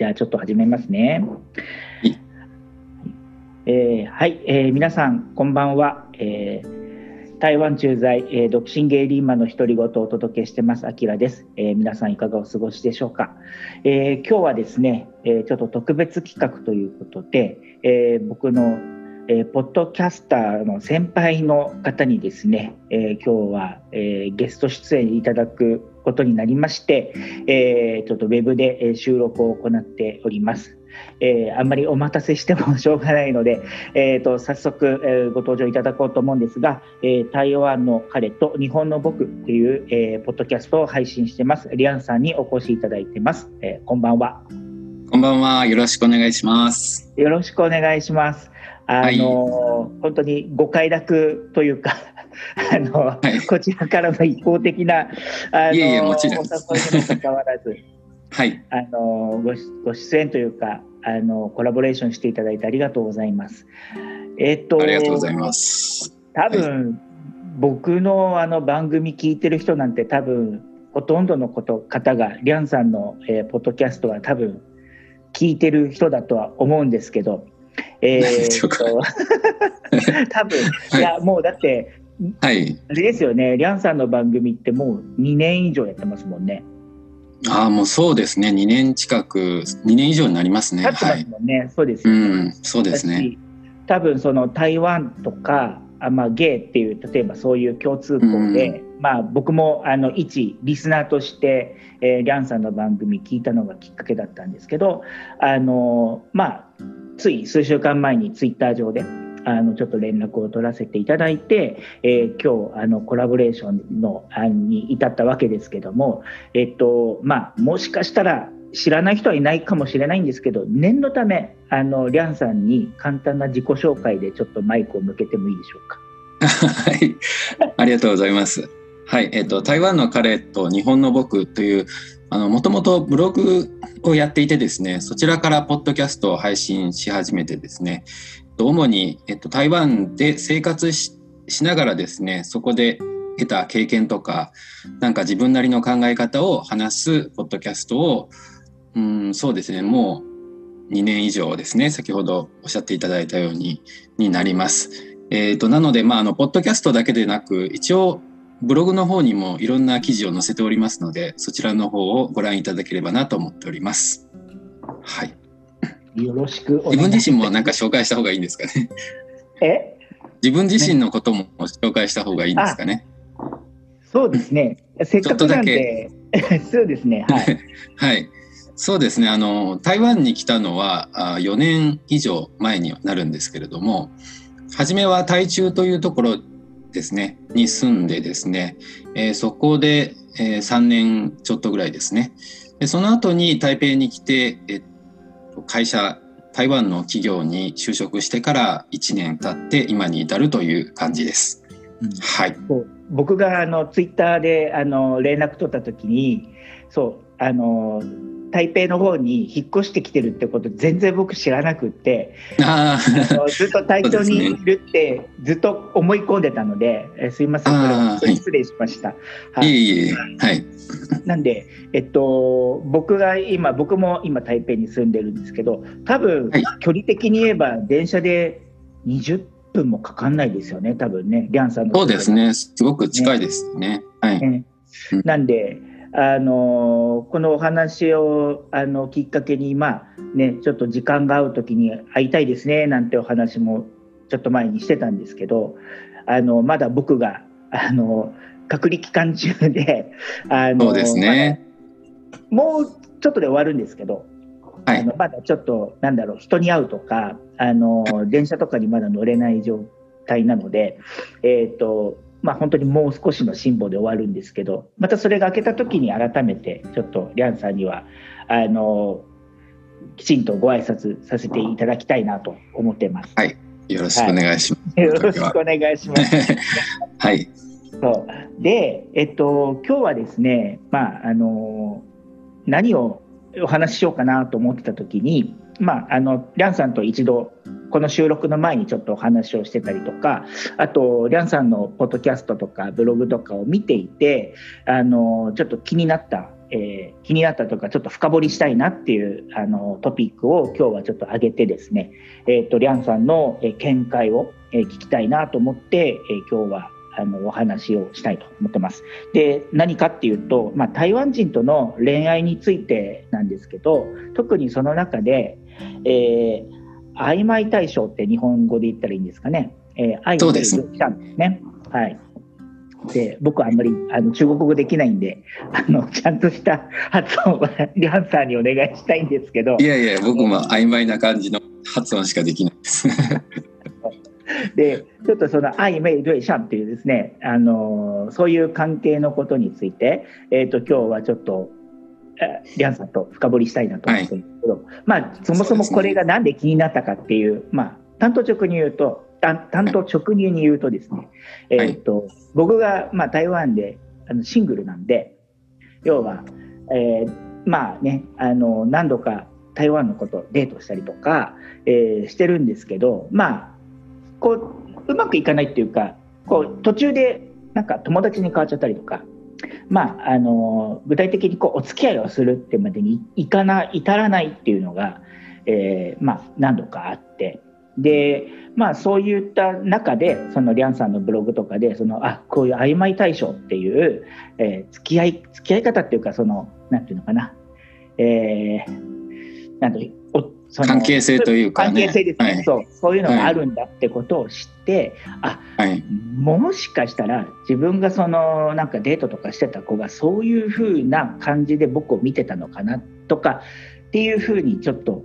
じゃあちょっと始めますね。はいえー、はい、えー、皆さんこんばんは。えー、台湾駐在、えー、独身ゲイリーマンの独り言をお届けしてます、あきらです、えー。皆さんいかがお過ごしでしょうか。えー、今日はですね、えー、ちょっと特別企画ということで、えー、僕のえー、ポッドキャスターの先輩の方にですね、えー、今日は、えー、ゲスト出演いただくことになりまして、えー、ちょっとウェブで収録を行っております。えー、あんまりお待たせしてもしょうがないので、えーと、早速、えー、ご登場いただこうと思うんですが、えー、台湾の彼と日本の僕という、えー、ポッドキャストを配信してます。リアンさんにお越しいただいてます。えー、こんばんは。こんばんは。よろしくお願いします。よろしくお願いします。あの、はい、本当にご快諾というか あの、はい、こちらからの一方的なあのいえいえもちろんお誘いにもかかわらず、はい、あのごご出演というかあのコラボレーションしていただいてありがとうございます。えっ、とありがとうございます。多分、はい、僕のあの番組聞いてる人なんて多分ほとんどのこと方がリャンさんの、えー、ポッドキャストは多分聞いてる人だとは思うんですけど。えー、と多分、はい、いやもうだってはい、あれですよね、リャンさんの番組ってもう2年以上やってますもんね。ああ、もうそうですね、2年近く、2年以上になりますね。はい、そうですよね。うん、そうですね。多分その台湾とか、あまあ、ゲイっていう例えばそういう共通項で、うん、まあ、僕もあの一リスナーとして、えー、リャンさんの番組聞いたのがきっかけだったんですけどあのまあつい数週間前にツイッター上であのちょっと連絡を取らせていただいて、えー、今日あのコラボレーションの案に至ったわけですけども、えっとまあ、もしかしたら知らない人はいないかもしれないんですけど念のためあのリャンさんに簡単な自己紹介でちょっとマイクを向けてもいいでしょうか？はい、ありがとうございます。はい、えっ、と台湾の彼と日本の僕という、もともとブログをやっていてですね、そちらからポッドキャストを配信し始めてですね、主に、えっと、台湾で生活しながらですね、そこで得た経験とか、なんか自分なりの考え方を話すポッドキャストを、うん、そうですね、もう2年以上ですね、先ほどおっしゃっていただいたように、になります。えっ、ー、と、なので、まあ、あの、ポッドキャストだけでなく、一応、ブログの方にもいろんな記事を載せておりますので、そちらの方をご覧いただければなと思っております。はい。よろしく自分自身もなんか紹介した方がいいんですかね？え？自分自身のことも紹介した方がいいんですかね？そうですね。せっかくなんで、そうですね。はい。はい。そうですね。あの、台湾に来たのはあ4年以上前になるんですけれども、初めは台中というところですねに住んでですね、えー、そこで、えー、3年ちょっとぐらいですね。でその後に台北に来て、えっと、会社台湾の企業に就職してから1年経って今に至るという感じです。うん、はい、僕があのツイッターであの連絡取った時にそうあの台北の方に引っ越してきてるってこと全然僕知らなくってあずっと台東にいるってずっと思い込んでたので、えすいませんこれ失礼しました。はい、いはい、なんで、えっと、僕が今僕も今台北に住んでるんですけど多分、距離的に言えば電車で20分もかかんないですよね多分ねリャンさんのそうですね。すごく近いですね。ねはい、ね、なんであのこのお話をあのきっかけに、まあね、ちょっと時間が合う時に会いたいですねなんてお話もちょっと前にしてたんですけどあのまだ僕があの隔離期間中であのそうですね、まもうちょっとで終わるんですけど、はい、あのまだちょっとなんだろう人に会うとかあの電車とかにまだ乗れない状態なので、えーとまあ、本当にもう少しの辛抱で終わるんですけどまたそれが明けた時に改めてちょっとリャンさんにはあのきちんとご挨拶させていただきたいなと思ってます。はい、よろしくお願いします。はい、よろしくお願いします。はい。そうで、えっと今日はですね、まああの何をお話ししようかなと思ってた時に、まああのリャンさんと一度この収録の前にちょっとお話をしてたりとかあとリャンさんのポッドキャストとかブログとかを見ていてあのちょっと気になったえー、気になったとかちょっと深掘りしたいなっていうあのトピックを今日はちょっと上げてですね、えーと、リャンさんの、え見解を、えー、聞きたいなと思って、えー、今日はあのお話をしたいと思ってます。で何かっていうと、まあ、台湾人との恋愛についてなんですけど特にその中で、えー、曖昧対象って日本語で言ったらいいんですかね。えー、曖昧対象ですね。はい。で僕はあんまりあの中国語できないんで あのちゃんとした発音はリャンさんにお願いしたいんですけどいやいや僕も曖昧な感じの発音しかできないです でちょっとその「愛昧对象」っていうですねあのそういう関係のことについて、えーと、今日はちょっとリャンさんと深掘りしたいなと思ってるんですけど、はい、まあそもそもこれが何で気になったかっていう、まあ単刀直に言うと担当直入に言うとですね、えーと、はい、僕が、まあ、台湾であのシングルなんで要は、えー、まあねあの何度か台湾のことデートしたりとか、えー、してるんですけどまあこううまくいかないっていうかこう途中でなんか友達に変わっちゃったりとか。まあ、あの具体的にこうお付き合いをするってまでにいかな至らないっていうのが、えーまあ、何度かあって。でまあそういった中でそのリャンさんのブログとかでそのあこういう曖昧対象っていう、えー、付き合い付き合い方っていうかそのなんていうのかな、えー、なんてその関係性というか、ね、関係性ですね、はい、そう。そういうのがあるんだってことを知って、はい、あ、はい、もしかしたら自分がそのなんかデートとかしてた子がそういうふうな感じで僕を見てたのかなとかっていうふうにちょっと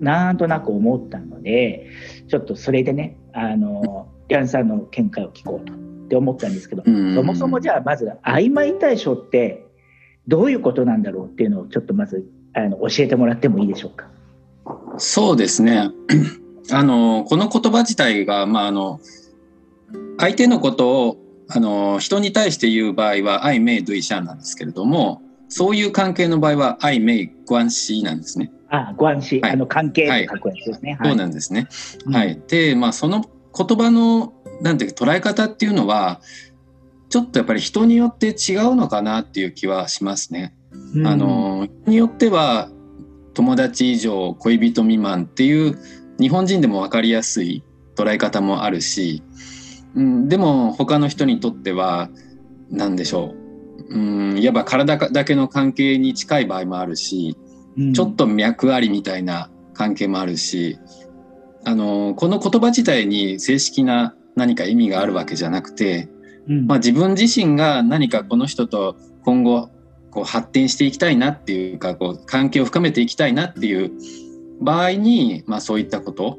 なんとなく思ったのでちょっとそれでねあのリャンさんの見解を聞こうとって思ったんですけどそもそもじゃあまず曖昧対象ってどういうことなんだろうっていうのをちょっとまずあの教えてもらってもいいでしょうか？そうですね あのこの言葉自体が、まあ、あの相手のことをあの人に対して言う場合は「愛名ドイシャン」なんですけれどもそういう関係の場合は「愛名関係」なんですね。あ、関係、はい、あの関係書くやつですね。はい、そうなんですね。はい。で、まあその言葉のなんていうか捉え方っていうのはちょっとやっぱり人によって違うのかなっていう気はしますね。うん、あの人によっては友達以上恋人未満っていう日本人でも分かりやすい捉え方もあるし、うん、でも他の人にとっては何でしょう、うん、いわば体だけの関係に近い場合もあるしちょっと脈ありみたいな関係もあるしあのこの言葉自体に正式な何か意味があるわけじゃなくて、まあ、自分自身が何かこの人と今後こう発展していきたいなっていうかこう関係を深めていきたいなっていう場合に、まあ、そういったこと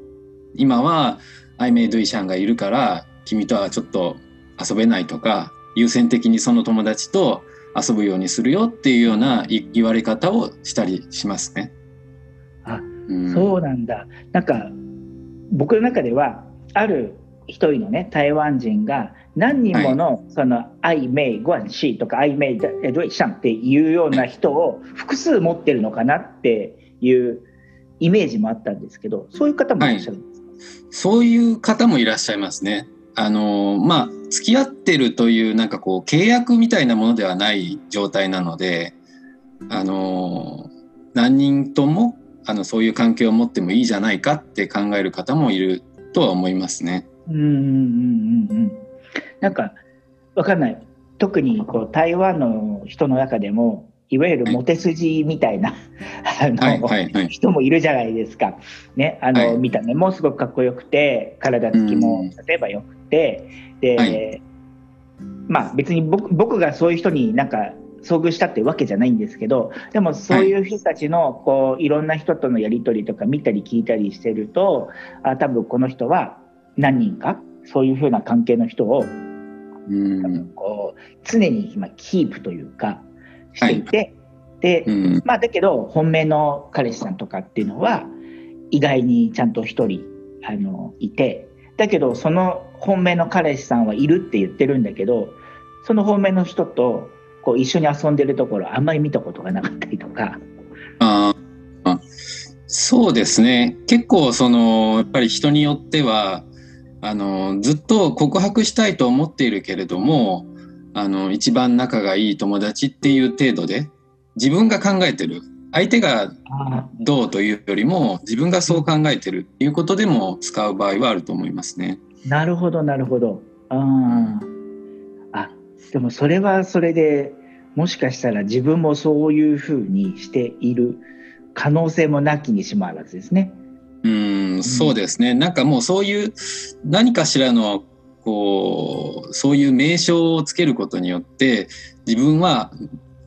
今はアイメイドイシャンがいるから君とはちょっと遊べないとか優先的にその友達と遊ぶようにするよっていうような言われ方をしたりしますね。あ、うん、そうなんだ。なんか僕の中ではある一人のね台湾人が何人もの、はい、そのアイメイ・グアンシーとかアイメイ・ドイシャンっていうような人を複数持ってるのかなっていうイメージもあったんですけどそういう方もいらっしゃるんですか、はい、そういう方もいらっしゃいますね。あのまあ付き合ってるというなんかこう契約みたいなものではない状態なのであの何人ともあのそういう関係を持ってもいいじゃないかって考える方もいるとは思いますね。うんうんうんうん。なんかわかんない。特にこう台湾の人の中でもいわゆるモテ筋みたいな、はい、あの、はいはいはい、人もいるじゃないですか。ね、あの、はい、見た目もすごくかっこよくて、体つきも例えばよくて、で、はい、まあ別に僕僕がそういう人になんか遭遇したってわけじゃないんですけど、でもそういう人たちのこういろんな人とのやり取りとか見たり聞いたりしてると、あ多分この人は何人かそういうふうな関係の人を、うん、こう常に今キープというか、していて、はい、で、うん、まあだけど本命の彼氏さんとかっていうのは意外にちゃんと一人あのいてだけどその本命の彼氏さんはいるって言ってるんだけどその本命の人とこう一緒に遊んでるところあんまり見たことがなかったりとか。ああそうですね。結構そのやっぱり人によってはあのずっと告白したいと思っているけれどもあの一番仲がいい友達っていう程度で自分が考えてる相手がどうというよりも自分がそう考えてるっていうことでも使う場合はあると思いますね。なるほどなるほど。ああでもそれはそれでもしかしたら自分もそういうふうにしている可能性もなきにしもあらずですね。うんそうですね、なんかもうそういう何かしらのこうそういう名称をつけることによって自分は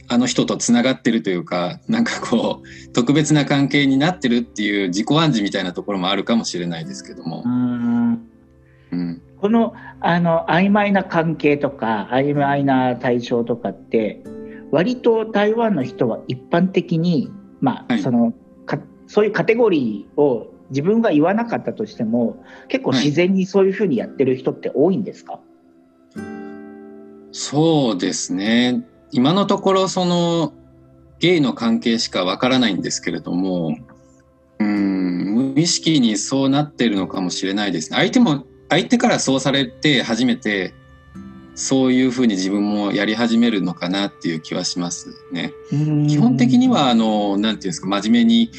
あの人とつながってるというかなんかこう特別な関係になってるっていう自己暗示みたいなところもあるかもしれないですけども。うん、このあの曖昧な関係とか曖昧な対象とかって割と台湾の人は一般的に、まあ、はい、そのかそういうカテゴリーを自分が言わなかったとしても結構自然にそういうふうにやってる人って多いんですか、はい、そうですね今のところそのゲイの関係しかわからないんですけれども、うん、無意識にそうなってるのかもしれないですね。相手も、相手からそうされて初めて、そういうふうに自分もやり始めるのかなっていう気はしますね。基本的には、あの、なんていうんですか、真面目に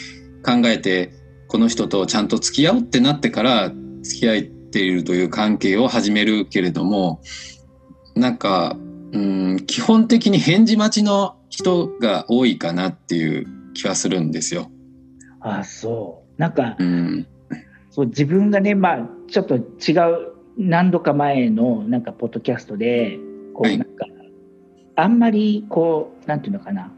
考えて、この人とちゃんと付き合うってなってから付き合っているという関係を始めるけれども、なんか、うん基本的に返事待ちの人が多いかなっていう気はするんですよ。あそう。なんか、うん、そう自分がねまあちょっと違う何度か前のなんかポッドキャストでこうなんか、はい、あんまりこうなんていうのかな。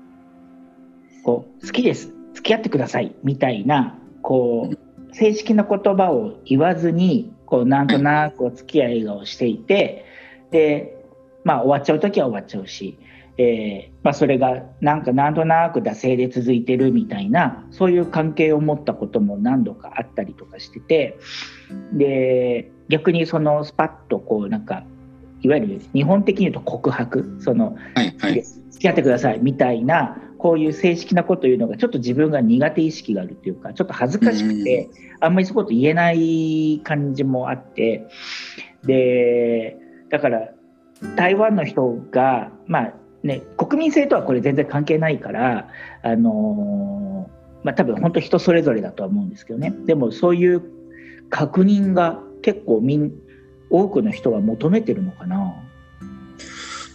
こう好きです。付き合ってください。みたいなこう正式な言葉を言わずにこうなんとなくお付き合いをしていて、でまあ終わっちゃう時は終わっちゃうし、えーまあ、それがなんかなんとなく惰性で続いてるみたいなそういう関係を持ったことも何度かあったりとかしててで逆にそのスパッとこうなんかいわゆる日本的に言うと告白その、はいはい、付き合ってくださいみたいなこういう正式なこと言うのがちょっと自分が苦手意識があるというかちょっと恥ずかしくてあんまりそういうこと言えない感じもあってでだから台湾の人が、まあね、国民性とはこれ全然関係ないから、あのー、まあ、多分本当人それぞれだとは思うんですけどね。でもそういう確認が結構みん多くの人は求めてるのかな。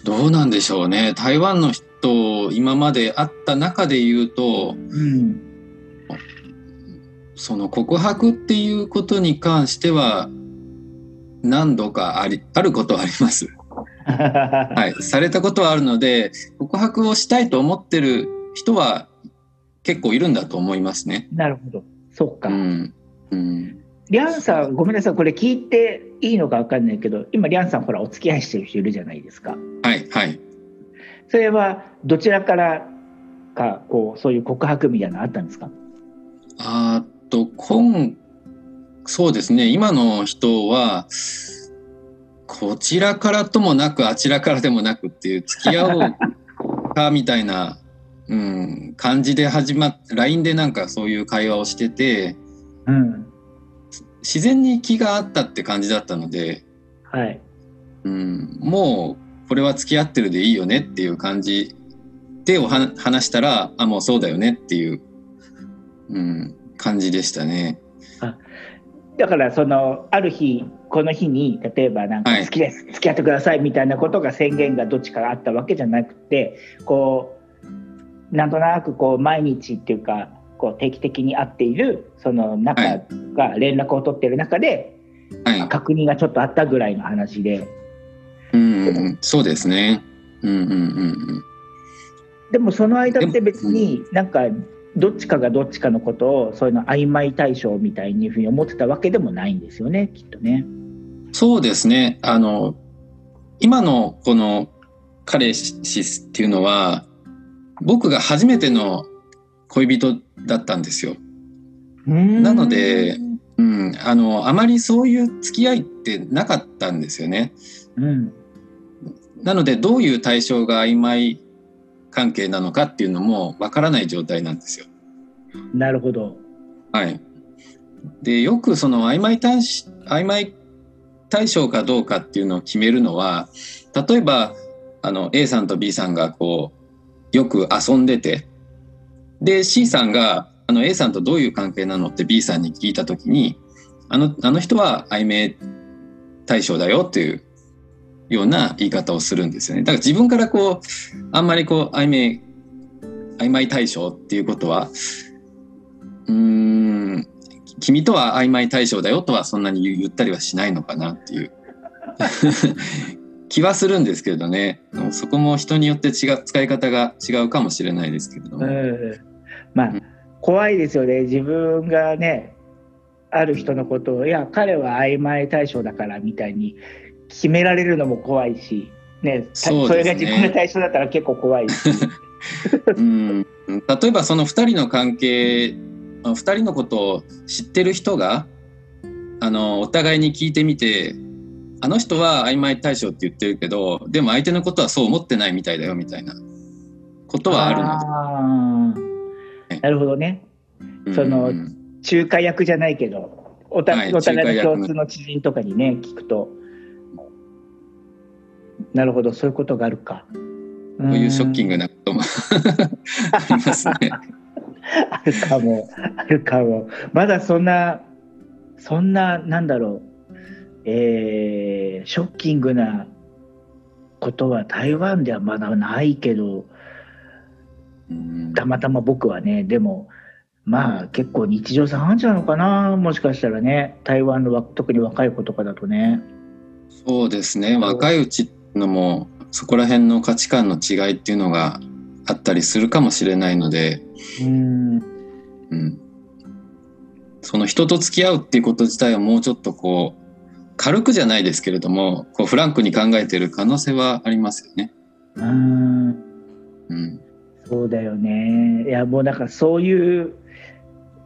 どうなんでしょうね。台湾の人今まで会った中で言うと、うん、その告白っていうことに関しては何度かありあることはあります。はい、されたことはあるので告白をしたいと思ってる人は結構いるんだと思いますね。なるほどそうか。うん、うんリャンさん、ごめんなさい、これ聞いていいのか分かんないけど、今、リャンさん、ほら、お付き合いしてる人いるじゃないですか。はい、はい。それは、どちらからか、こう、そういう告白みたいなのあったんですか？あと、今、そうですね、今の人は、こちらからともなくあちらからでもなくっていう付き合おうかみたいな、うん、感じで始まっ LINE でなんかそういう会話をしてて、うん、自然に気があったって感じだったので、はい。うん、もうこれは付き合ってるでいいよねっていう感じでおは話したらあもうそうだよねっていう、うん、感じでしたね。あだからそのある日この日に例えばなんか好きです、はい、付き合ってくださいみたいなことが宣言がどっちかあったわけじゃなくてこうなんとなくこう毎日っていうかこう定期的に会っているその中が連絡を取ってる中で、はい、確認がちょっとあったぐらいの話で。うん、そうですね。うんうんうんうん。でもその間って別になんかどっちかがどっちかのことをそういうの曖昧対象みたいにふうに思ってたわけでもないんですよねきっとね。そうですねあの今のこの彼氏っていうのは僕が初めての恋人だったんですよ。なので、うん、あのあまりそういう付き合いってなかったんですよね。うん、なのでどういう対象が曖昧関係なのかっていうのもわからない状態なんですよ。なるほど。はい。でよくその曖昧対曖昧対象かどうかっていうのを決めるのは例えばあの A さんと B さんがこうよく遊んでてで C さんがあの A さんとどういう関係なのって B さんに聞いた時にあのあの人は曖昧対象だよっていうような言い方をするんですよね。だから自分からこうあんまりこう曖昧曖昧対象っていうことはうーん君とは曖昧対象だよとはそんなに言ったりはしないのかなっていう。気はするんですけれどね。そこも人によって違う使い方が違うかもしれないですけれども。まあ、怖いですよね。自分がねある人のことをいや彼は曖昧対象だからみたいに決められるのも怖いし、ね、そ、ね、れが自分の対象だったら結構怖いし。うん。例えばその2人の関係2人のことを知ってる人があのお互いに聞いてみてあの人は曖昧対象って言ってるけどでも相手のことはそう思ってないみたいだよみたいなことはあるの。で。なるほどね。その仲介役じゃないけどお互いの。共通の知人とかにね聞くとなるほどそういうことがあるか。こういうショッキングなこともありますね。あるかも、あるかも。まだそんな、そんな、なんだろう、えー、ショッキングなことは台湾ではまだないけど、たまたま僕はね、でも、まあ結構日常茶飯事なのかな、もしかしたらね、台湾の特に若い子とかだとね。そうですね、若いうちのも、そこら辺の価値観の違いっていうのがあったりするかもしれないので、うん。うん、その人と付き合うっていうこと自体はもうちょっとこう軽くじゃないですけれどもこうフランクに考えてる可能性はありますよね。うん。うん、そうだよね。いやもうだからそういう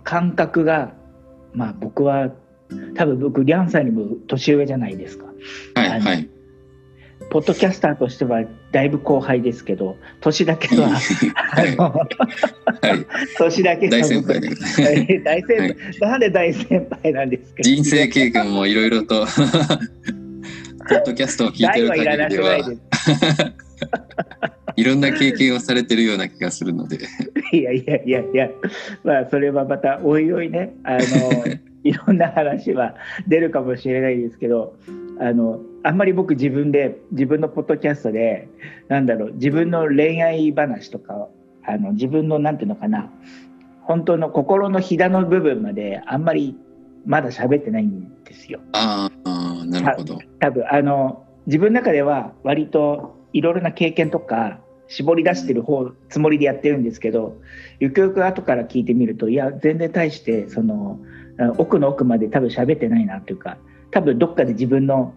感覚がまあ僕は多分僕リャンさんにも年上じゃないですか。はいはいポッドキャスターとしてはだいぶ後輩ですけど、年だけは、年だけ大先輩で大先輩、はい、なんで大先輩なんですか？人生経験もいろいろと、ポッドキャストを聞いてる限りでは、いろんな経験をされてるような気がするので。いやいやいやいや、まあ、それはまたおいおいね、あの、いろんな話は出るかもしれないですけど、あのあんまり僕自分で自分のポッドキャストでなんだろう自分の恋愛話とかあの自分のなんていうのかな本当の心のひだの部分まであんまりまだ喋ってないんですよ。ああなるほど。多分あの自分の中では割といろいろな経験とか絞り出してる方つもりでやってるんですけどゆくゆく後から聞いてみるといや全然対してその奥の奥まで多分喋ってないなというか多分どっかで自分の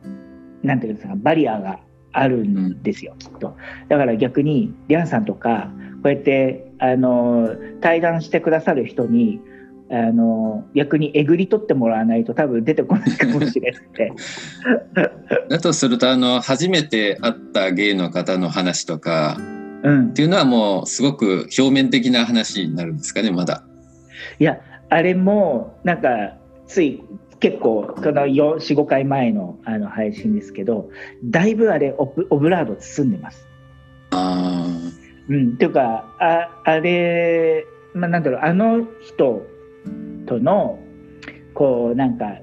なんていうんですかバリアがあるんですよ、きっと。だから逆にリャンさんとかこうやってあの対談してくださる人にあの逆にえぐり取ってもらわないと多分出てこないかもしれなくて だとするとあの初めて会ったゲイの方の話とか、うん、っていうのはもうすごく表面的な話になるんですかねまだ。いやあれもなんかつい結構この45回前のあの配信ですけどだいぶあれオブオブラード包んでます。あうん、っていうかああれ、まあ、なんだろうあの人とのこうなんか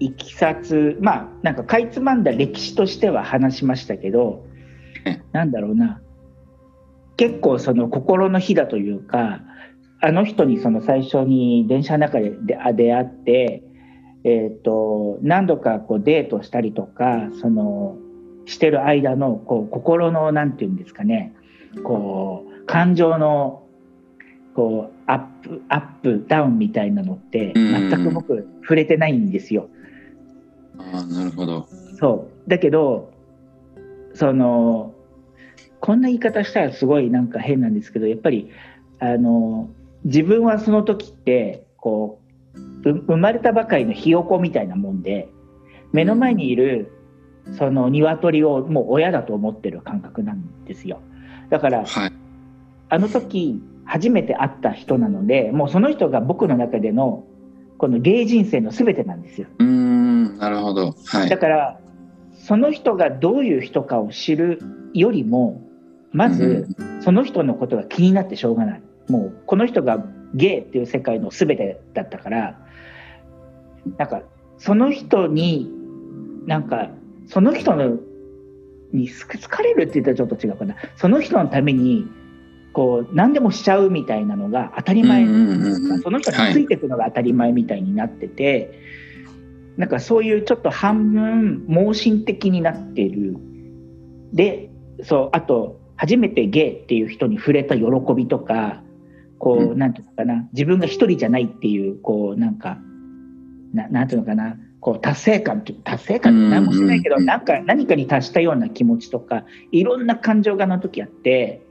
いきさつまあなんかかいつまんだ歴史としては話しましたけどなんだろうな結構その心の火だというかあの人にその最初に電車の中で出会ってえーと、何度かこうデートしたりとかそのしてる間のこう心の何て言うんですかねこう感情のこうアップアップダウンみたいなのって全く僕触れてないんですよ。あなるほど。そう。だけどそのこんな言い方したらすごいなんか変なんですけどやっぱりあの自分はその時ってこう生まれたばかりのひよこみたいなもんで目の前にいるその鶏をもう親だと思ってる感覚なんですよ。だから、はい、あの時初めて会った人なのでもうその人が僕の中でのこの芸人生の全てなんですよ。うんなるほど、はい、だからその人がどういう人かを知るよりもまずその人のことが気になってしょうがない。もうこの人がゲイっていう世界の全てだったからなんかその人になんかその人のに好かれるって言ったらちょっと違うかな。その人のためにこう何でもしちゃうみたいなのが当たり前、その人についていくのが当たり前みたいになってて、はい、なんかそういうちょっと半分盲信的になってる。でそうあと初めてゲイっていう人に触れた喜びとかこう、うん、なんていうのかな。自分が一人じゃないっていうこうなんかななんていうのかな。こう達成感達成感って何もしないけど、なんか何かに達したような気持ちとかいろんな感情があの時あって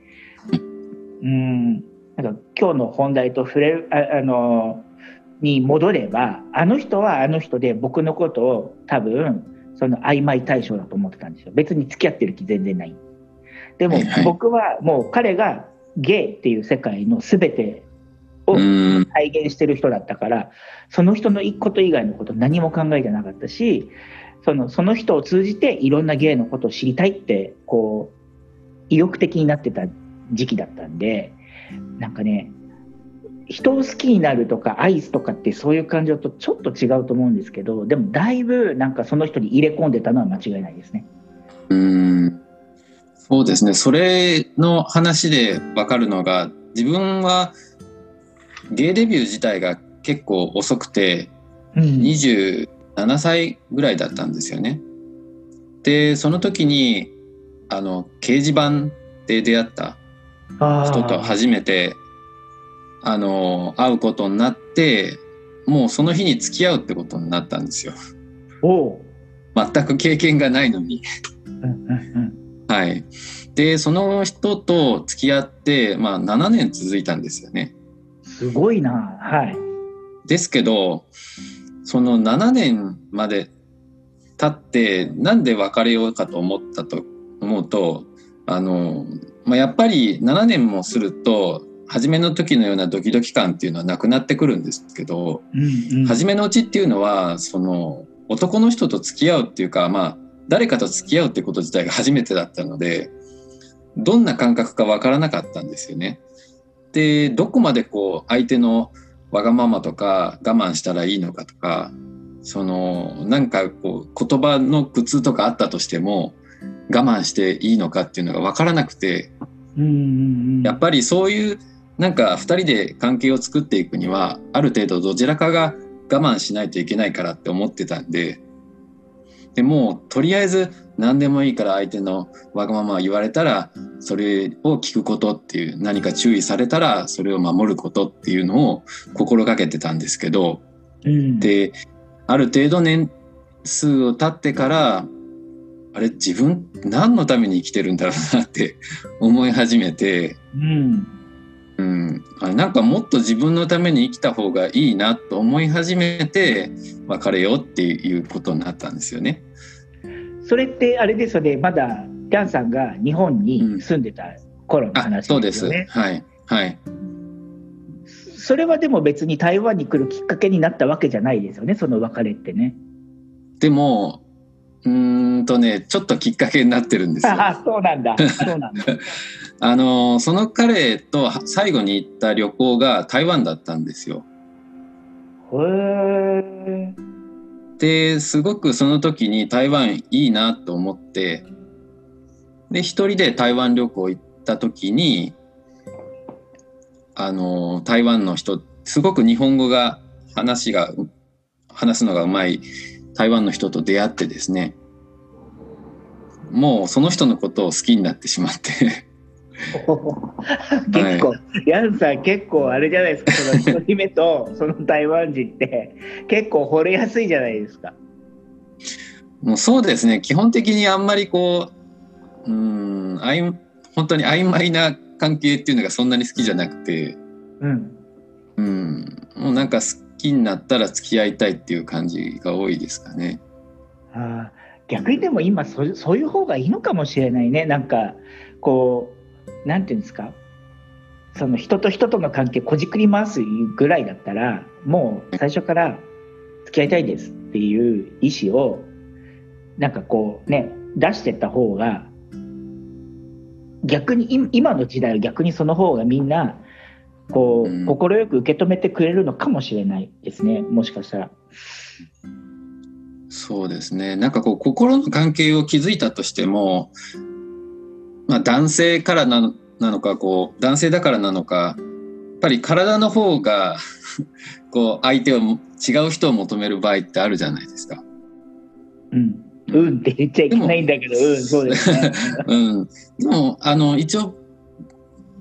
うん。なんか今日の本題と触れるああのに戻ればあの人はあの人で僕のことを多分その曖昧対象だと思ってたんですよ。別に付き合ってる気全然ない。でも僕はもう彼がゲイっていう世界の全てを体現してる人だったからその人のこと以外のこと何も考えてなかったしそのその人を通じていろんなゲイのことを知りたいってこう意欲的になってた時期だったんでなんかね人を好きになるとか愛とかってそういう感情とちょっと違うと思うんですけどでもだいぶなんかその人に入れ込んでたのは間違いないですね。うん。そうですね。それの話で分かるのが自分はゲイデビュー自体が結構遅くて、うん、27歳ぐらいだったんですよね。でその時にあの掲示板で出会った人と初めてあの会うことになってもうその日に付き合うってことになったんですよ。全く経験がないのにはい。でその人と付き合って、まあ、7年続いたんですよね。すごいな。はい。ですけどその7年まで経ってなんで別れようかと思ったと思うとあのまあ、やっぱり7年もすると初めの時のようなドキドキ感っていうのはなくなってくるんですけど、うんうん、初めのうちっていうのはその男の人と付き合うっていうかまあ誰かと付き合うってこと自体が初めてだったのでどんな感覚かわからなかったんですよね。でどこまでこう相手のわがままとか我慢したらいいのかとかそのなんかこう言葉の苦痛とかあったとしても我慢していいのかっていうのが分からなくて、やっぱりそういうなんか2人で関係を作っていくにはある程度どちらかが我慢しないといけないからって思ってたんででもとりあえず何でもいいから相手のわがまま言われたらそれを聞くことっていう何か注意されたらそれを守ることっていうのを心がけてたんですけど、うん、である程度年数を経ってからあれ自分何のために生きてるんだろうなって思い始めて、うんうん、あなんかもっと自分のために生きた方がいいなと思い始めて別れようっていうことになったんですよね。それってあれですよね。まだキャンさんが日本に住んでた頃の話ですよね。うん、そうです。はい。はい。それはでも別に台湾に来るきっかけになったわけじゃないですよね。その別れってね。でもうんとね、ちょっときっかけになってるんですよ。あそうなんだ。そうなんだ。あの、その彼と最後に行った旅行が台湾だったんですよ。へえ。で、すごくその時に台湾いいなと思って、で、一人で台湾旅行行った時に、あの、台湾の人、すごく日本語が話が、話すのがうまい台湾の人と出会ってですねもうその人のことを好きになってしまって。結構、はい、ヤンさん結構あれじゃないですかその1人目と その台湾人って。結構惚れやすいじゃないですか。もうそうですね。基本的にあんまりこううんあい本当に曖昧な関係っていうのがそんなに好きじゃなくて、うん、うん。もうなんか好きになったら付き合いたいっていう感じが多いですかね。あ逆にでも今そそういう方がいいのかもしれないね。なんかこうなんていうんですか？その人と人との関係こじくり回すぐらいだったらもう最初から付き合いたいですっていう意思をなんかこうね出してった方が逆に今の時代は逆にその方がみんなこう快く受け止めてくれるのかもしれないですねもしかしたら。そうですねなんかこう心の関係を築いたとしても、まあ、男性からなのなのかこう男性だからなのかやっぱり体の方が こう相手を違う人を求める場合ってあるじゃないですか。うん、うんって言っちゃいけないんだけど、うん、そうですね。うん、でもあの一応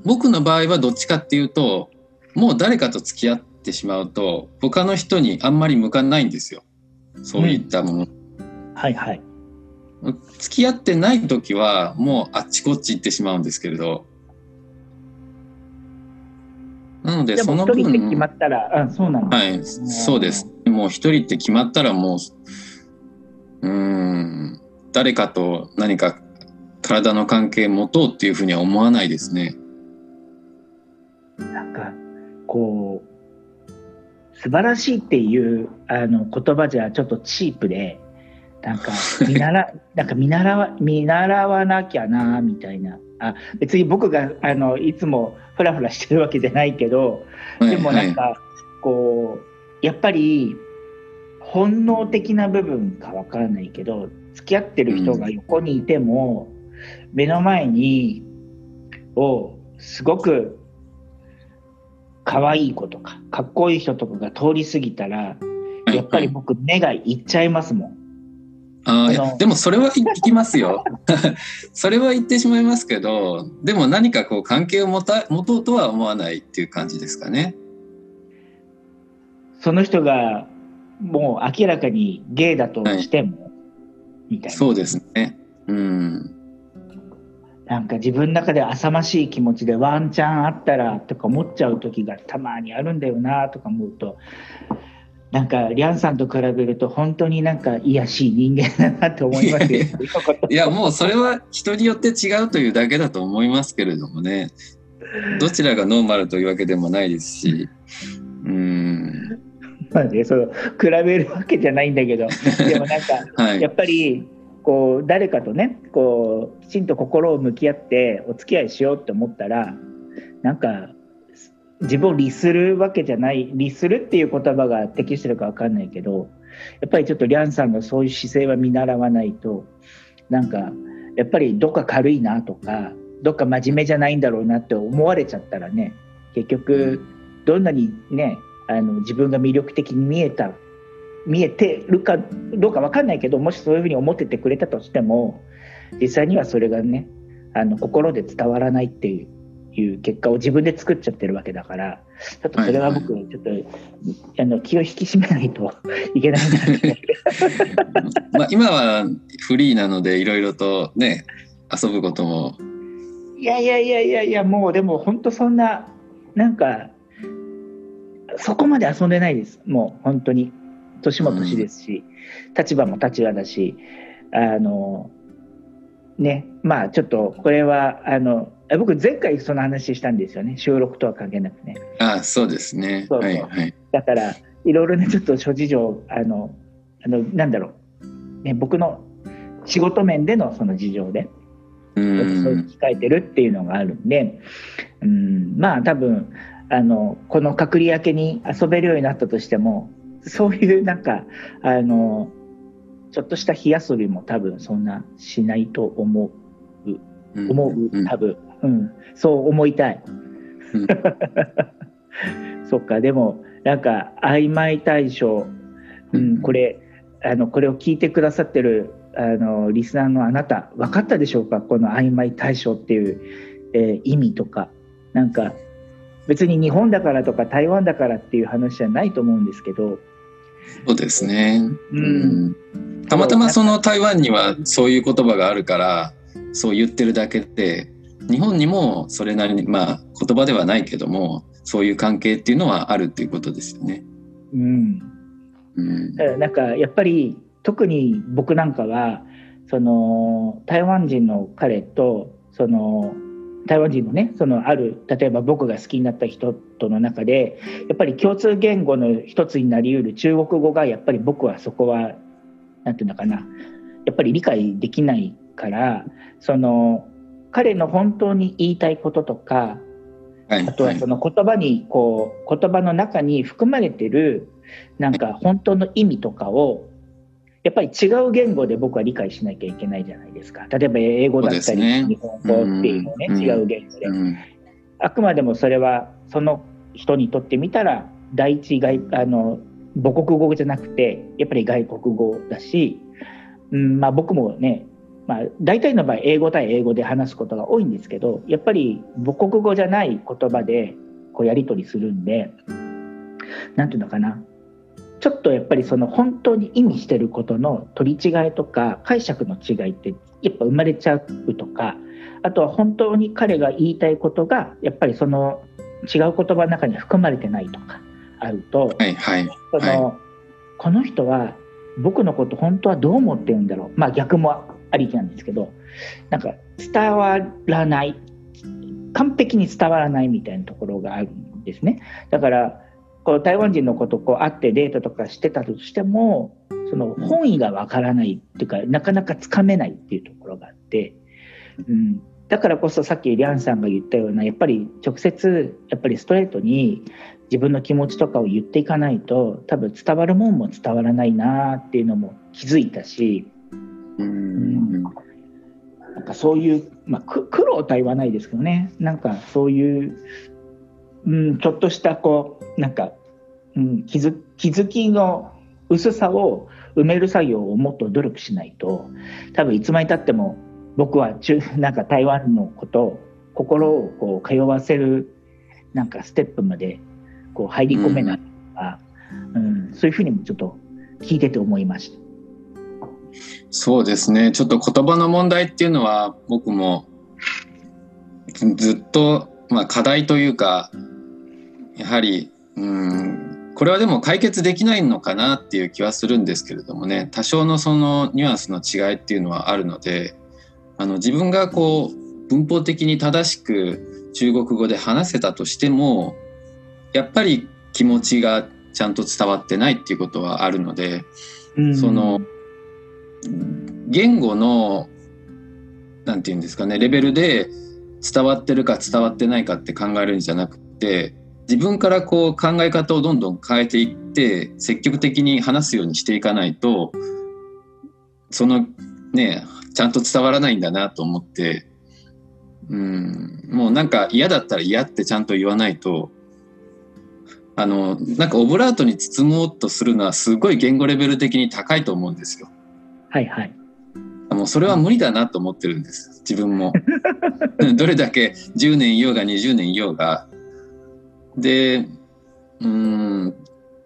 僕の場合はどっちかっていうともう誰かと付き合ってしまうと他の人にあんまり向かないんですよそういったもの。うん、はいはい。付き合ってない時はもうあっちこっち行ってしまうんですけれどなのでその分決まったら、あそうなんはい、そうです。もう一人って決まったらもう、うん、誰かと何か体の関係持とうっていうふうには思わないですね。なんか、こう、素晴らしいっていうあの言葉じゃちょっとチープで、なんか見習 なんか見習わ見習わなきゃなみたいな。あ別に僕があのいつもフラフラしてるわけじゃないけど、でもなんか、こうやっぱり本能的な部分かわからないけど付き合ってる人が横にいても、うん、目の前にをすごく可愛い子とかかっこいい人とかが通り過ぎたらやっぱり僕目がいっちゃいますもん。あでもそれは言きますよ。それは言ってしまいますけど、でも何かこう関係を持た持とうとは思わないっていう感じですかね。その人がもう明らかにゲイだとしても、はい、みたいな。そうですね。うん。なんか自分の中で浅ましい気持ちでワンチャンあったらとか思っちゃう時がたまにあるんだよなとか思うとなんか、リャンさんと比べると、本当になんか、いやしい人間だなって思います いや、もうそれは人によって違うというだけだと思いますけれどもね。どちらがノーマルというわけでもないですし。うん。まあね、その、比べるわけじゃないんだけど、でもなんか、はい、やっぱり、こう、誰かとね、こう、きちんと心を向き合ってお付き合いしようって思ったら、なんか、自分を利するわけじゃない利するっていう言葉が適してるか分かんないけどやっぱりちょっとリャンさんのそういう姿勢は見習わないとなんかやっぱりどっか軽いなとかどっか真面目じゃないんだろうなって思われちゃったらね結局どんなにねあの自分が魅力的に見えた見えてるかどうか分かんないけどもしそういうふうに思っててくれたとしても実際にはそれがねあの心で伝わらないっていういう結果を自分で作っちゃってるわけだからちょっとそれは僕ちょっと、はいはい、あの気を引き締めないと いけないな。まあ今はフリーなのでいろいろとね遊ぶことも。いやいやいやいやいやもうでも本当そんななんかそこまで遊んでないです。もう本当に年も年ですし、うん、立場も立場だしあのねまあちょっとこれはあの僕前回その話したんですよね。収録とは関係なくね。あそうですね。そうはいはい、だからいろいろねちょっと諸事情あのあのなんだろう、ね、僕の仕事面でのその事情でそう控えてるっていうのがあるんでうんまあ多分あのこの隔離明けに遊べるようになったとしてもそういうなんかあのちょっとした火遊びも多分そんなしないと思う、思う、多分、うん、そう思いたい。そっか、でも、なんか、曖昧対象、うん、これ、あの、これを聞いてくださってる、あの、リスナーのあなた、分かったでしょうか？この曖昧対象っていう、えー、意味とか。なんか、別に日本だからとか台湾だからっていう話じゃないと思うんですけど。そうですね。うん。たまたまその台湾にはそういう言葉があるから、そう言ってるだけで、日本にもそれなりにまあ言葉ではないけどもそういう関係っていうのはあるっていうことですよね。うん、うん、なんかやっぱり特に僕なんかはその台湾人の彼とその台湾人のねそのある例えば僕が好きになった人との中でやっぱり共通言語の一つになりうる中国語がやっぱり僕はそこは何て言うのかなやっぱり理解できないからその彼の本当に言いたいこととか、はい、あとはその言葉にこう言葉の中に含まれてるなんか本当の意味とかをやっぱり違う言語で僕は理解しなきゃいけないじゃないですか。例えば英語だったり、ね、日本語っていうのね、うん、違う言語で、うん、あくまでもそれはその人にとってみたら第一外あの母国語じゃなくてやっぱり外国語だし、うんまあ、僕もね、まあ、大体の場合英語対英語で話すことが多いんですけどやっぱり母国語じゃない言葉でこうやり取りするんで何て言うのかなちょっとやっぱりその本当に意味してることの取り違いとか解釈の違いってやっぱ生まれちゃうとかあとは本当に彼が言いたいことがやっぱりその違う言葉の中に含まれてないとかあると、はいはい。その、はい、この人は僕のこと本当はどう思ってるんだろう。まあ逆もありきなんですけどなんか伝わらない。完璧に伝わらないみたいなところがあるんですね。だからこう台湾人の子とこう会ってデートとかしてたとしてもその本意がわからないっていうかなかなかつかめないっていうところがあって、うん、だからこそさっきリャンさんが言ったようなやっぱり直接やっぱりストレートに自分の気持ちとかを言っていかないと多分伝わるもんも伝わらないなっていうのも気づいたし、うん、なんかそういう、まあ、苦労とは言わないですけどね。なんかそういううん、ちょっとしたこうなんか、うん、気づ気づきの薄さを埋める作業をもっと努力しないと多分いつまでたっても僕は中 なんか台湾のこと心をこう通わせるなんかステップまでこう入り込めないとか、うん、うん、そういうふうにもちょっと聞いてて思いました。そうですねちょっと言葉の問題っていうのは僕もずっと、まあ、課題というかやはりうん。これはでも解決できないのかなっていう気はするんですけれどもね。多少のそのニュアンスの違いっていうのはあるのであの自分がこう文法的に正しく中国語で話せたとしてもやっぱり気持ちがちゃんと伝わってないっていうことはあるので、うん、その言語の何て言うんですかねレベルで伝わってるか伝わってないかって考えるんじゃなくて自分からこう考え方をどんどん変えていって積極的に話すようにしていかないとそのねちゃんと伝わらないんだなと思ってうんもうなんか嫌だったら嫌ってちゃんと言わないとあのなんかオブラートに包もうとするのはすごい言語レベル的に高いと思うんですよ。はいはい。もうそれは無理だなと思ってるんです自分も。どれだけ10年いようが20年いようがでうん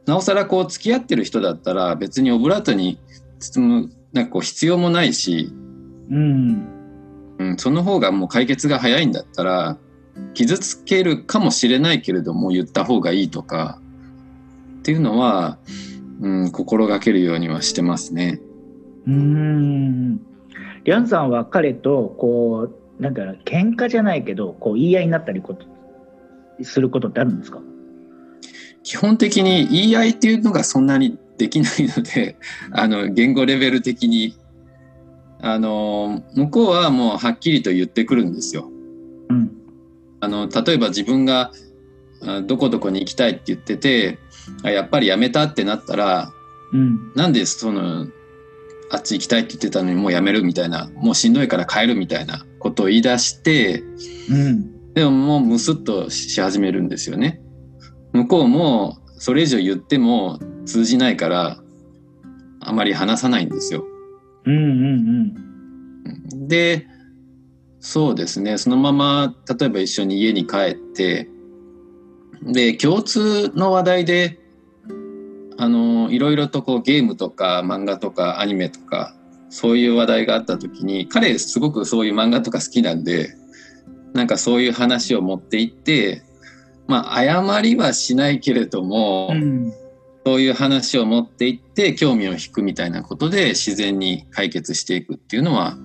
なおさらこう付き合ってる人だったら別にオブラートに包むなんかこう必要もないし、うん、うん、その方がもう解決が早いんだったら傷つけるかもしれないけれども言った方がいいとかっていうのは、うん、心がけるようにはしてますね。うんリャンさんは彼とこうなんか喧嘩じゃないけどこう言い合いになったりことすることってあるんですか？基本的に言い合いっていうのがそんなにできないのであの言語レベル的に。あの向こうはもうはっきりと言ってくるんですよ。うん、あの例えば自分がどこどこに行きたいって言っててやっぱりやめたってなったら、うん、なんでそのあっち行きたいって言ってたのにもうやめるみたいなもうしんどいから帰るみたいなことを言い出して、うん、でももうムスッとし始めるんですよね。向こうもそれ以上言っても通じないからあまり話さないんですよ。うんうんうん、でそうですねそのまま例えば一緒に家に帰ってで共通の話題であのいろいろとこうゲームとか漫画とかアニメとかそういう話題があった時に彼すごくそういう漫画とか好きなんでなんかそういう話を持っていってまあ謝りはしないけれども、うん、そういう話を持っていって興味を引くみたいなことで自然に解決していくっていうのは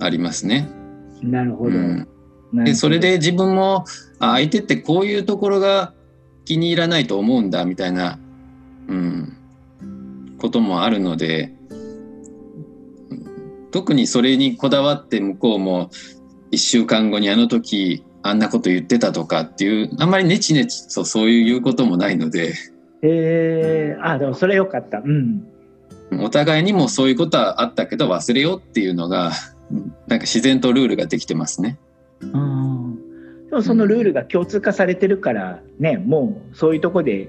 ありますね。なるほど。うんでそれで自分もあ相手ってこういうところが気に入らないと思うんだみたいな、うん、こともあるので特にそれにこだわって向こうも1週間後にあの時あんなこと言ってたとかっていうあんまりネチネチとそういう言うこともないので。えー、あでもそれよかった。うんお互いにもそういうことはあったけど忘れようっていうのがなんか自然とルールができてますね。うんでもそのルールが共通化されてるからね、もうそういうとこで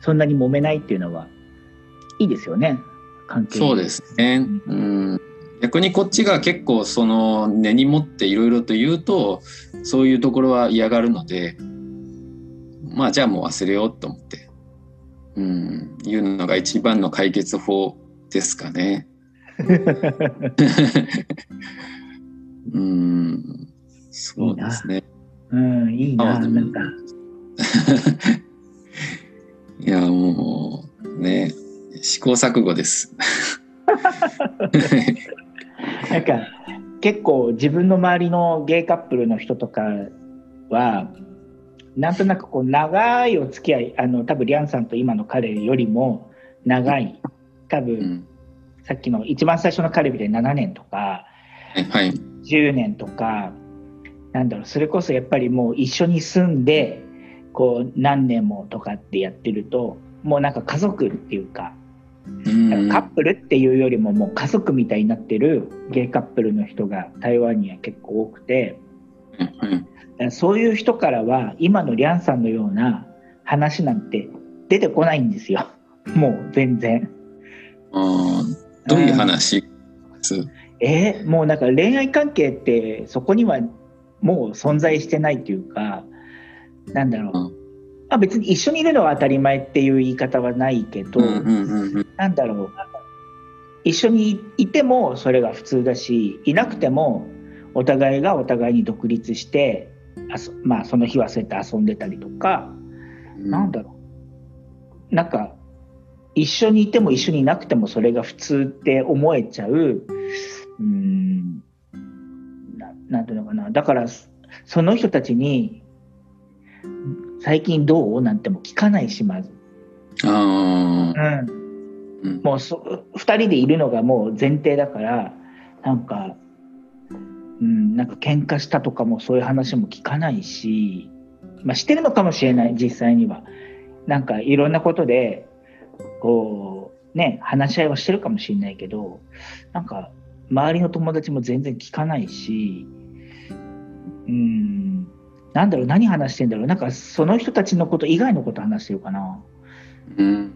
そんなに揉めないっていうのはいいですよね関係そうですね。うん逆にこっちが結構その根に持っていろいろと言うとそういうところは嫌がるのでまあじゃあもう忘れようと思ってうんいうのが一番の解決法ですかね。うんそうですね。うんいいななんか。いやもうね試行錯誤です。なんか結構自分の周りのゲイカップルの人とかはなんとなくこう長いお付き合いあの多分リャンさんと今の彼よりも長い。多分、うん。さっきの一番最初の彼みたいに7年とかはい、10年とかなんだろうそれこそやっぱりもう一緒に住んでこう何年もとかってやってるともうなんか家族っていうかうんカップルっていうよりももう家族みたいになってるゲイカップルの人が台湾には結構多くてうんそういう人からは今のリャンさんのような話なんて出てこないんですよ。もう全然。あーどういう話？ですえーもうなんか恋愛関係ってそこにはもう存在してないというかなんだろう、うんまあ、別に一緒にいるのは当たり前っていう言い方はないけど、うんうんうんうん。なんだろう。一緒にいてもそれが普通だしいなくてもお互いがお互いに独立してあそ,、まあ、その日はそうやって遊んでたりとか、なんだろう。なんか一緒にいても一緒にいなくてもそれが普通って思えちゃう。うーん。ななんていうのかな。だからその人たちに「最近どう?」なんても聞かないしまず。あーうんうんもうそ2人でいるのがもう前提だからなんか、うん、なんか喧嘩したとかもそういう話も聞かないし、まあ、してるのかもしれない実際には。なんかいろんなことでこうね話し合いはしてるかもしれないけどなんか周りの友達も全然聞かないしうんなんだろう何話してんだろうなんかその人たちのこと以外のこと話してるかな。うん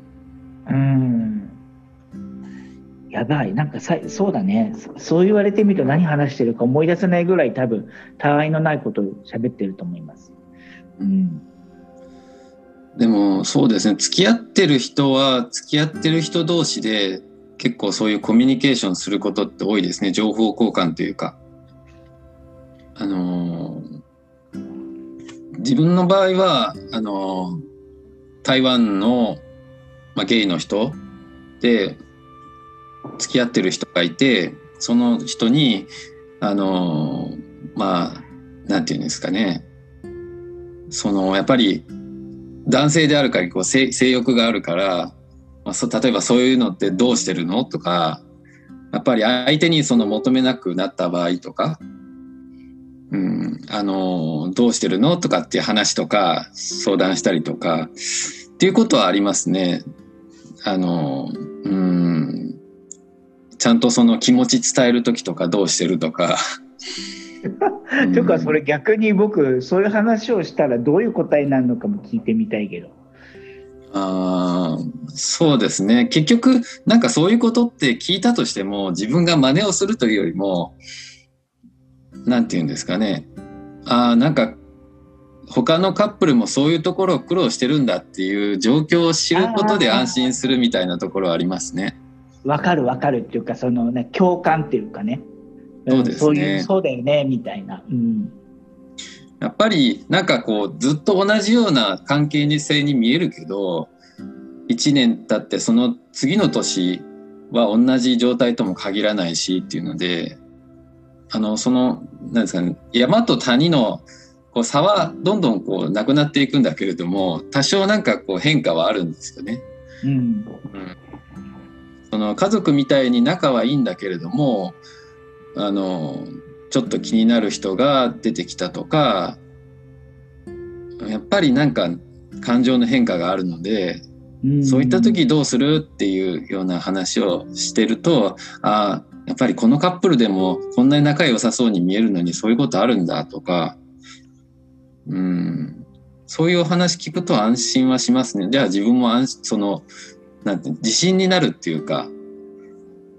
うん。やばい。なんかさ、そうだね。そそう言われてみると何話してるか思い出せないぐらい多分、たわいのないことを喋ってると思います。うん。でもそうですね付き合ってる人は付き合ってる人同士で結構そういうコミュニケーションすることって多いですね情報交換というか。あのー自分の場合はあの台湾の、まあ、ゲイの人で付き合ってる人がいてその人にあのまあなんていうんですかね。そのやっぱり男性である限りこう性性欲があるから、まあ、そ例えばそういうのってどうしてるの？とかやっぱり相手にその求めなくなった場合とか、うん、あのどうしてるの？とかっていう話とか相談したりとかっていうことはありますね。あのうんちゃんとその気持ち伝える時とかどうしてるとか。というか、それ逆に僕、そういう話をしたらどういう答えになるのかも聞いてみたいけど。あーそうですね結局なんかそういうことって聞いたとしても自分が真似をするというよりもなんて言うんですかねあーなんか他のカップルもそういうところを苦労してるんだっていう状況を知ることで安心するみたいなところはありますね。わかるわかるっていうか、そのね、共感っていうかね。んそうですねそういう、そうだよね、みたいな。うん。やっぱりなんかこうずっと同じような関係性に見えるけど1年経ってその次の年は同じ状態とも限らないしっていうのであのそのなんですかね山と谷のこう差はどんどんこうなくなっていくんだけれども多少なんかこう変化はあるんですよね。うん。その家族みたいに仲はいいんだけれどもあのちょっと気になる人が出てきたとかやっぱりなんか感情の変化があるので、そういった時どうするっていうような話をしてるとああやっぱりこのカップルでもこんなに仲良さそうに見えるのにそういうことあるんだとかうん。そういうお話聞くと安心はしますね。じゃあ自分も安そのなんて自信になるっていうか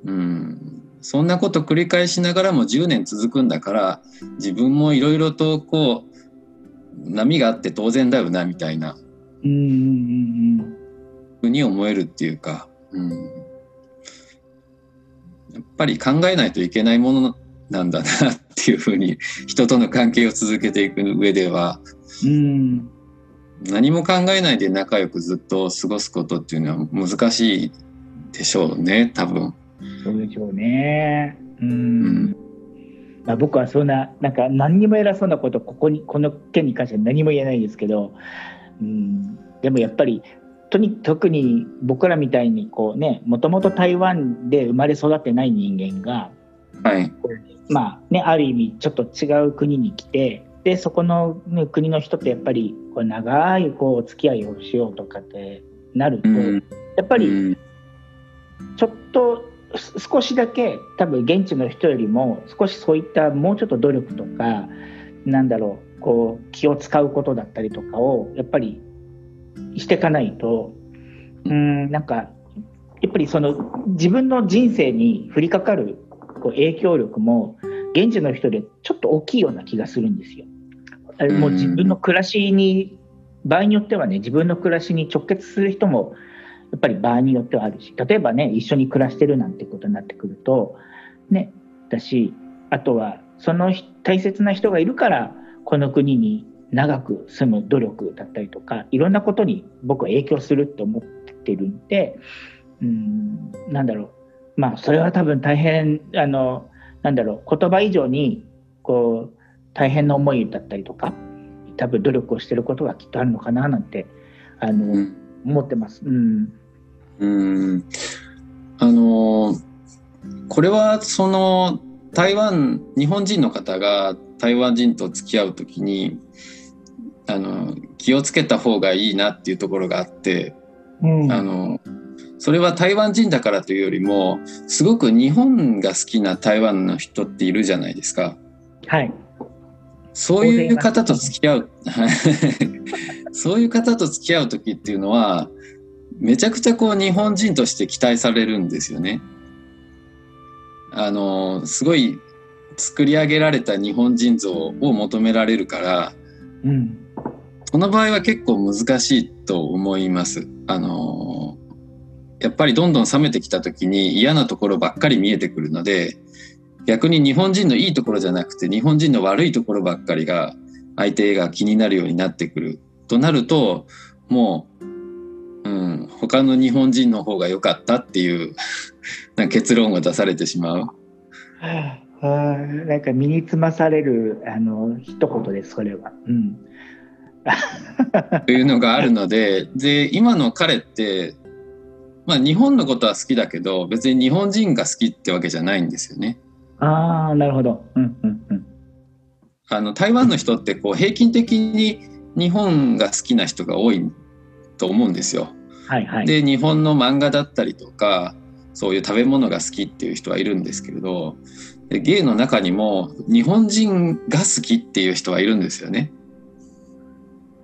うん。そんなこと繰り返しながらも10年続くんだから自分もいろいろとこう波があって当然だよなみたいなふうに思えるっていうか、うん、やっぱり考えないといけないものなんだなっていうふうに 人との関係を続けていく上では、うん、何も考えないで仲良くずっと過ごすことっていうのは難しいでしょうね多分。そうでしょうね。うん。まあ、僕はそんな、なんか何にも偉そうなこと、ここに、この件に関しては何も言えないですけど、うん、でもやっぱり、とに特に僕らみたいにこうねもともと台湾で生まれ育ってない人間が、はい、まあねある意味ちょっと違う国に来てでそこの、ね、国の人とやっぱりこう長いこうお付き合いをしようとかってなると、うん、やっぱりちょっと少しだけ多分現地の人よりも少しそういったもうちょっと努力とかなんだろうこう気を使うことだったりとかをやっぱりしていかないとうんなんかやっぱりその自分の人生に降りかかるこう影響力も現地の人でちょっと大きいような気がするんですよ。もう自分の暮らしに場合によってはね自分の暮らしに直結する人もやっぱり場合によってはあるし例えばね一緒に暮らしてるなんてことになってくるとねだしあとはその大切な人がいるからこの国に長く住む努力だったりとかいろんなことに僕は影響するって思ってるんでうんなんだろう。まあそれは多分大変あのなんだろう。言葉以上にこう大変な思いだったりとか多分努力をしてることがきっとあるのかななんてあの、うん、思ってます。うん。うん。あのこれはその台湾日本人の方が台湾人と付き合う時にあの気をつけた方がいいなっていうところがあって、うん、あのそれは台湾人だからというよりもすごく日本が好きな台湾の人っているじゃないですか。はい。そういう方と付き合う そういう方と付き合う時っていうのはめちゃくちゃこう日本人として期待されるんですよね。あのすごい作り上げられた日本人像を求められるから、うん、この場合は結構難しいと思います。あのやっぱりどんどん冷めてきた時に嫌なところばっかり見えてくるので逆に日本人のいいところじゃなくて日本人の悪いところばっかりが相手が気になるようになってくるとなるともううん、他の日本人の方が良かったっていう な結論を出されてしまう。はあ、なんか身につまされるあの一言ですそれは。うん、というのがあるのでで今の彼って、まあ、日本のことは好きだけど別に日本人が好きってわけじゃないんですよね。ああなるほど。うんうんうん、あの台湾の人ってこう平均的に日本が好きな人が多いと思うんですよ。はいはい、で日本の漫画だったりとかそういう食べ物が好きっていう人はいるんですけれどで芸の中にも日本人が好きっていう人はいるんですよね。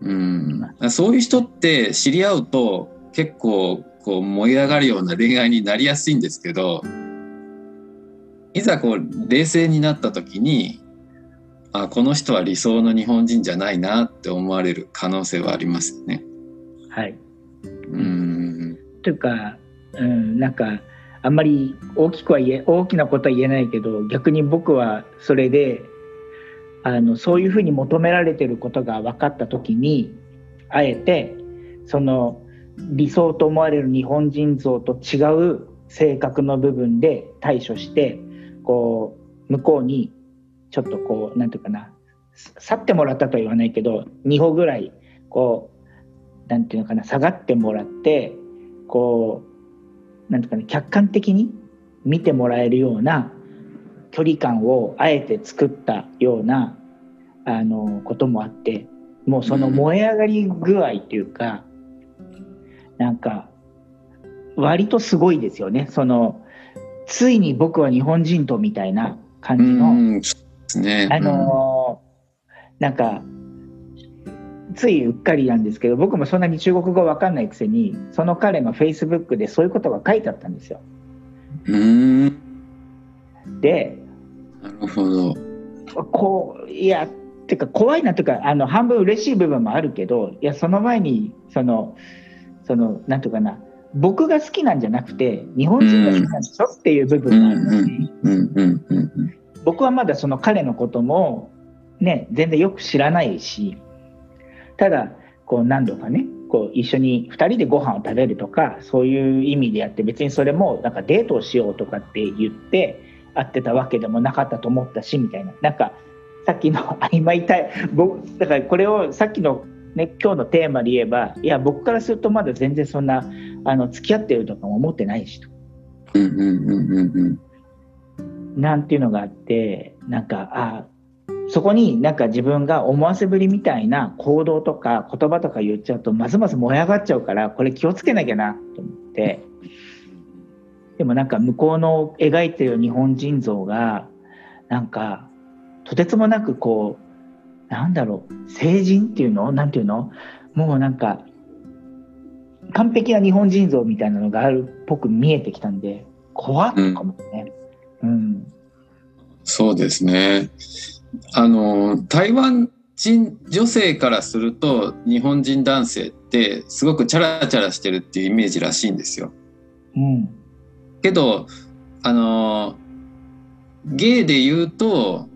うん、そういう人って知り合うと結構こう燃え上がるような恋愛になりやすいんですけどいざこう冷静になった時にあこの人は理想の日本人じゃないなって思われる可能性はありますよね。はい。うん。というか、うん、なんか、あんまり大きくは言え、大きなことは言えないけど、逆に僕はそれで、あの、そういうふうに求められてることが分かった時に、あえて、その、理想と思われる日本人像と違う性格の部分で対処して、こう、向こうに、ちょっとこう、なんていうかな、去ってもらったとは言わないけど、2歩ぐらい、こう、なんていうのかな下がってもらってこうなんていうかね客観的に見てもらえるような距離感をあえて作ったようなあのこともあってもうその燃え上がり具合っていうか、うん、なんか割とすごいですよね。そのついに僕は日本人とみたいな感じの、うんね、あのなんかついうっかりなんですけど僕もそんなに中国語わかんないくせにその彼のフェイスブックでそういうことが書いてあったんですよ。うんでなるほど。こういやってか怖いなとかあの半分嬉しい部分もあるけどいやその前にそのそのなんていうかな僕が好きなんじゃなくて日本人が好きなんでしょ、うん、っていう部分があるので僕はまだその彼のこともね全然よく知らないしただこう何度かねこう一緒に2人でご飯を食べるとかそういう意味でやって別にそれもなんかデートをしようとかって言って会ってたわけでもなかったと思ったしみたいな。なんかさっきの曖昧たい僕だからこれをさっきの、ね、今日のテーマで言えばいや僕からするとまだ全然そんなあの付き合ってるとかも思ってないしと。なんていうのがあってなんかあそこになんか自分が思わせぶりみたいな行動とか言葉とか言っちゃうとますます燃え上がっちゃうからこれ気をつけなきゃなと思ってでもなんか向こうの描いてる日本人像がなんかとてつもなくこうなんだろう成人っていうの？なんていうの？もうなんか完璧な日本人像みたいなのがあるっぽく見えてきたんで怖っとかもね、うん、うん、そうですね。あの台湾人女性からすると日本人男性ってすごくチャラチャラしてるっていうイメージらしいんですよ。うん、けどあのゲイで言うと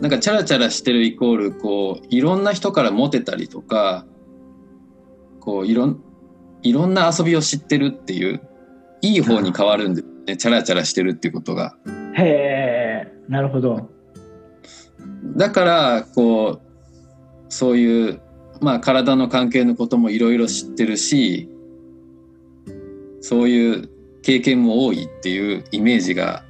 なんかチャラチャラしてるイコールこういろんな人からモテたりとかこういろんいろんな遊びを知ってるっていういい方に変わるんでねチャラチャラしてるっていうことが。へえなるほど。だからこうそういうまあ体の関係のこともいろいろ知ってるしそういう経験も多いっていうイメージが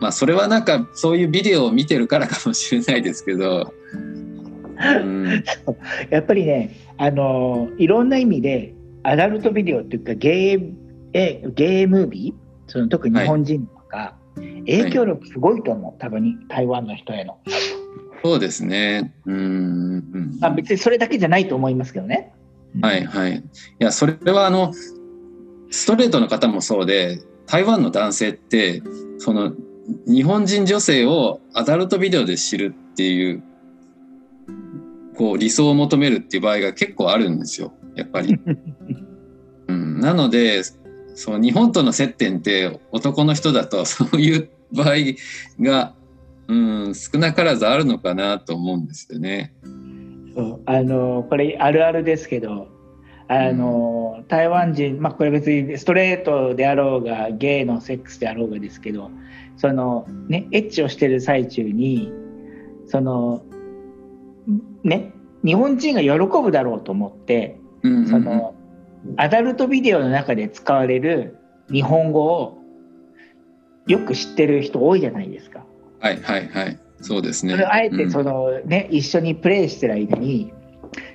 まあそれはなんかそういうビデオを見てるからかもしれないですけど、うん、やっぱりねあのいろんな意味でアダルトビデオっていうかゲーえゲームービーその特に日本人とか、はい、影響力すごいと思う、はい、多分台湾の人への。そうですね。うん。まあ別にそれだけじゃないと思いますけどね。はいはい。いや、それはあの、ストレートの方もそうで、台湾の男性って、その、日本人女性をアダルトビデオで知るっていう、こう理想を求めるっていう場合が結構あるんですよ、やっぱり。うん、なので、その日本との接点って男の人だとそういう場合が、うん、少なからずあるのかなと思うんですよね。そうあのこれあるあるですけどあの、うん、台湾人、まあ、これ別にストレートであろうがゲイのセックスであろうがですけどそのねエッチをしてる最中にそのね日本人が喜ぶだろうと思って、うんうん、そのアダルトビデオの中で使われる日本語をよく知ってる人多いじゃないですか。はいはいはいそうですね。それあえてそのね、うん、一緒にプレイしてる間に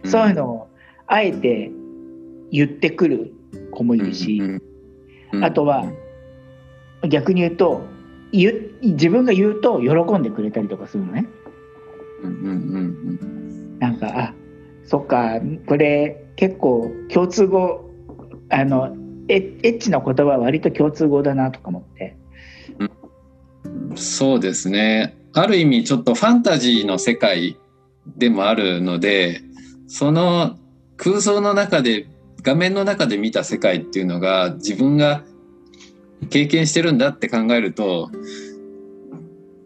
そういうのをあえて言ってくる子もいるし、あとは逆に言うと言自分が言うと喜んでくれたりとかするのね。うんうんうん、なんかあそっかこれ結構共通語あのエエッチな言葉は割と共通語だなとか思って、うん、そうですね。ある意味ちょっとファンタジーの世界でもあるのでその空想の中で画面の中で見た世界っていうのが自分が経験してるんだって考えると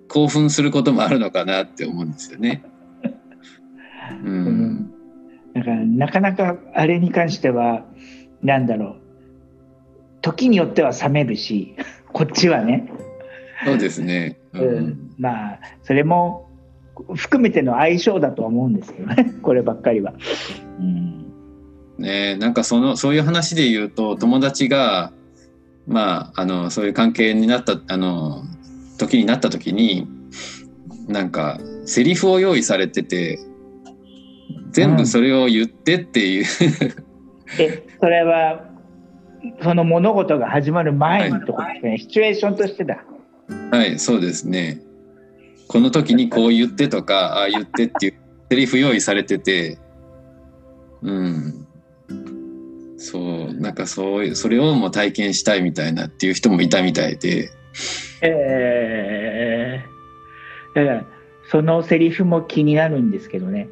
興奮することもあるのかなって思うんですよね。うん、だからなかなかあれに関してはなんだろう。時によっては冷めるしこっちはね。そうですね、うん、うん、まあそれも含めての相性だと思うんですけどね。こればっかりは。うんね。なんかそのそういう話で言うと友達がまあ、あのそういう関係になったあの時になった時になんかセリフを用意されてて全部それを言ってっていう、えそれはその物事が始まる前にとこですね、はい、シチュエーションとしてだ。はいそうですね。この時にこう言ってとかああ言ってっていうセリフ用意されてて。うんなんかそういうそれをも体験したいみたいなっていう人もいたみたいで。えー、だからそのセリフも気になるんですけど ね。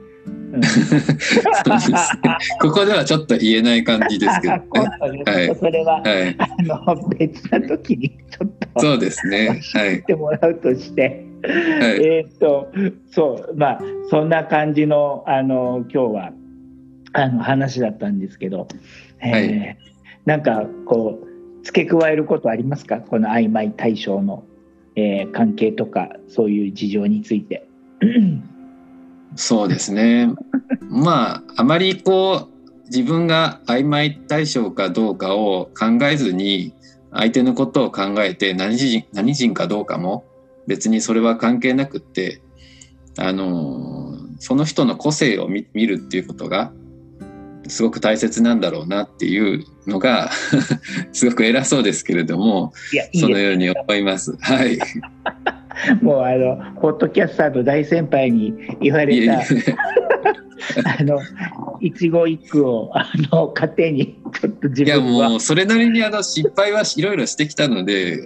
ここではちょっと言えない感じですけど、ね、はい、それは、はい、あの別な時にちょっとそうですね。はい。ってもらうとして、はい、えっとそうまあそんな感じのあの今日はあの話だったんですけど、えー、はい、なんかこう付け加えることありますか？この曖昧対象の、えー、関係とかそういう事情について。そうですね。まあ、あまりこう、自分が曖昧対象かどうかを考えずに、相手のことを考えて何人何人かどうかも別にそれは関係なくって、あの、その人の個性を見るっていうことがすごく大切なんだろうなっていうのが すごく偉そうですけれどもそのように思います。はい、もうあのポッドキャスターの大先輩に言われた あの一語一句をあの勝手にちょっと自分いやもうそれなりにあの失敗はいろいろしてきたので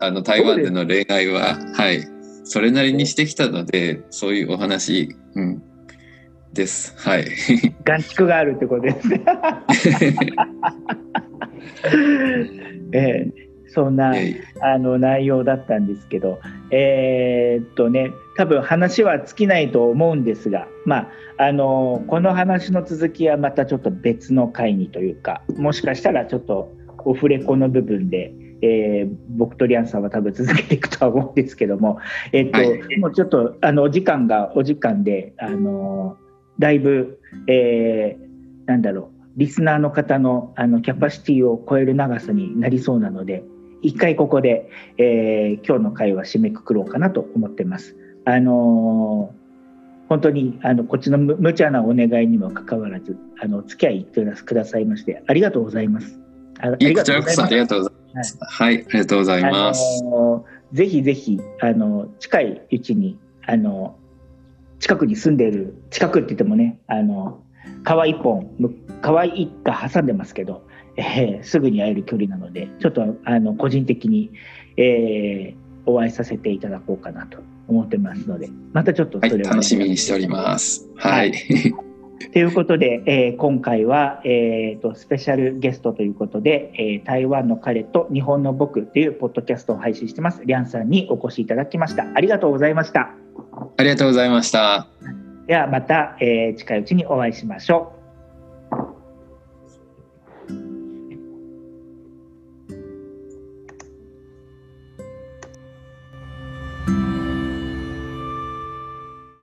あの台湾での恋愛ははい。それなりにしてきたのでそういうお話、うん、です。はい。眼蓄があるってことですね。えー、そんな、あの内容だったんですけど、えー、っとね、多分話は尽きないと思うんですが、まあ、あのこの話の続きはまたちょっと別の回にというか、もしかしたらちょっとオフレコの部分で、えー、僕とリアンさんは多分続けていくとは思うんですけども、えー、っと、はい、もうちょっとあのお時間がお時間で、あのだいぶ、えー、なんだろう、リスナーの方のあのキャパシティを超える長さになりそうなので、一回ここで、えー、今日の会は締めくくろうかなと思ってます。あのー、本当にあのこっちの無茶なお願いにもかかわらず、あの付き合いくださいましてありがとうございます。ありがとうございます。ありがとうございます。はい、はい、ありがとうございます。あのー、ぜひぜひあの近いうちにあの近くに住んでいる、近くって言ってもね、あの、川一本、川一家挟んでますけど、えー、すぐに会える距離なので、ちょっとあの個人的に、えー、お会いさせていただこうかなと思ってますので、またちょっとそれは、はい、楽しみにしております。はい。ということで、えー、今回は、えーと、スペシャルゲストということで、えー、台湾の彼と日本の僕というポッドキャストを配信してます、リャンさんにお越しいただきました。ありがとうございました。ありがとうございました。ではまた、えー、近いうちにお会いしましょう。